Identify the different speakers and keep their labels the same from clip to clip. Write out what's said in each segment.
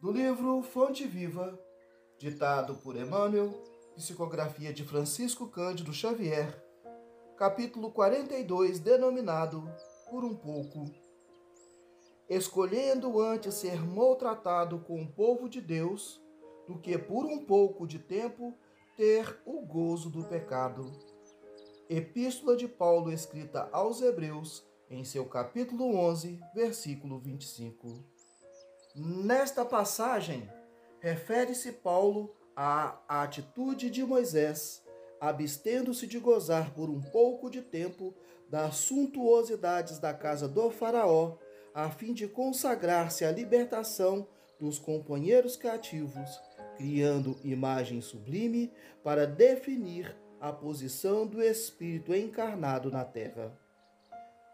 Speaker 1: Do livro Fonte Viva, ditado por Emmanuel, psicografia de Francisco Cândido Xavier, capítulo 42, denominado Por um pouco. Escolhendo antes ser maltratado com o povo de Deus, do que por um pouco de tempo ter o gozo do pecado. Epístola de Paulo escrita aos Hebreus, em seu capítulo 11, versículo 25. Nesta passagem, refere-se Paulo à atitude de Moisés, abstendo-se de gozar por um pouco de tempo das suntuosidades da casa do Faraó, a fim de consagrar-se à libertação dos companheiros cativos, criando imagem sublime para definir a posição do Espírito encarnado na terra.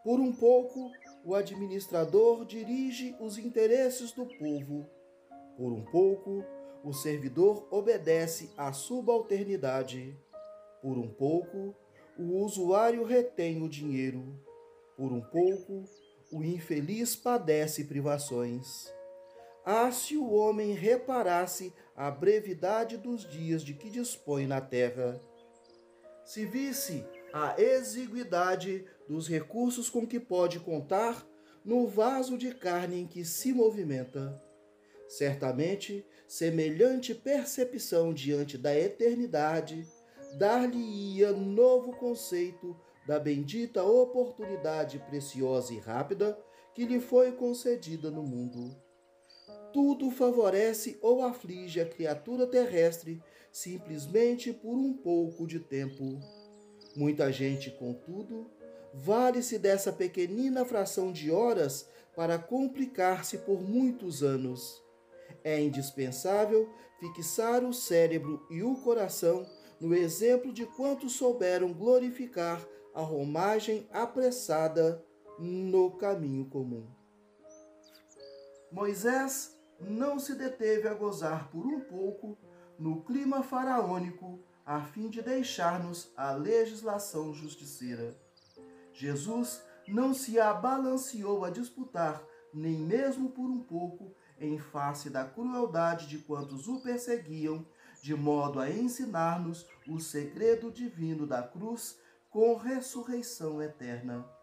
Speaker 1: Por um pouco, o administrador dirige os interesses do povo. Por um pouco, o servidor obedece à subalternidade. Por um pouco, o usuário retém o dinheiro. Por um pouco, o infeliz padece privações. Ah, se o homem reparasse a brevidade dos dias de que dispõe na terra, se visse a exiguidade dos recursos com que pode contar no vaso de carne em que se movimenta. Certamente, semelhante percepção diante da eternidade dar-lhe-ia novo conceito da bendita oportunidade preciosa e rápida que lhe foi concedida no mundo. Tudo favorece ou aflige a criatura terrestre simplesmente por um pouco de tempo. Muita gente, contudo, vale-se dessa pequenina fração de horas para complicar-se por muitos anos. É indispensável fixar o cérebro e o coração no exemplo de quantos souberam glorificar a romagem apressada no caminho comum. Moisés não se deteve a gozar por um pouco no clima faraônico a fim de deixar-nos a legislação justiceira. Jesus não se abalanceou a disputar, nem mesmo por um pouco, em face da crueldade de quantos o perseguiam, de modo a ensinar-nos o segredo divino da cruz com ressurreição eterna.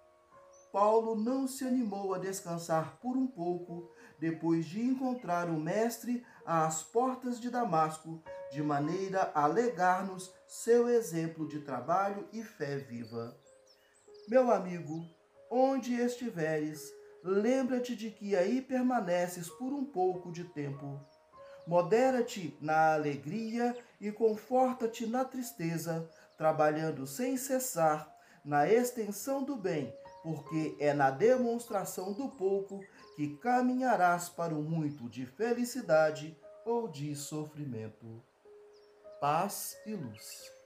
Speaker 1: Paulo não se animou a descansar por um pouco depois de encontrar o Mestre às portas de Damasco, de maneira a legar-nos seu exemplo de trabalho e fé viva. Meu amigo, onde estiveres, lembra-te de que aí permaneces por um pouco de tempo. Modera-te na alegria e conforta-te na tristeza, trabalhando sem cessar na extensão do bem porque é na demonstração do pouco que caminharás para o muito de felicidade ou de sofrimento. Paz e luz.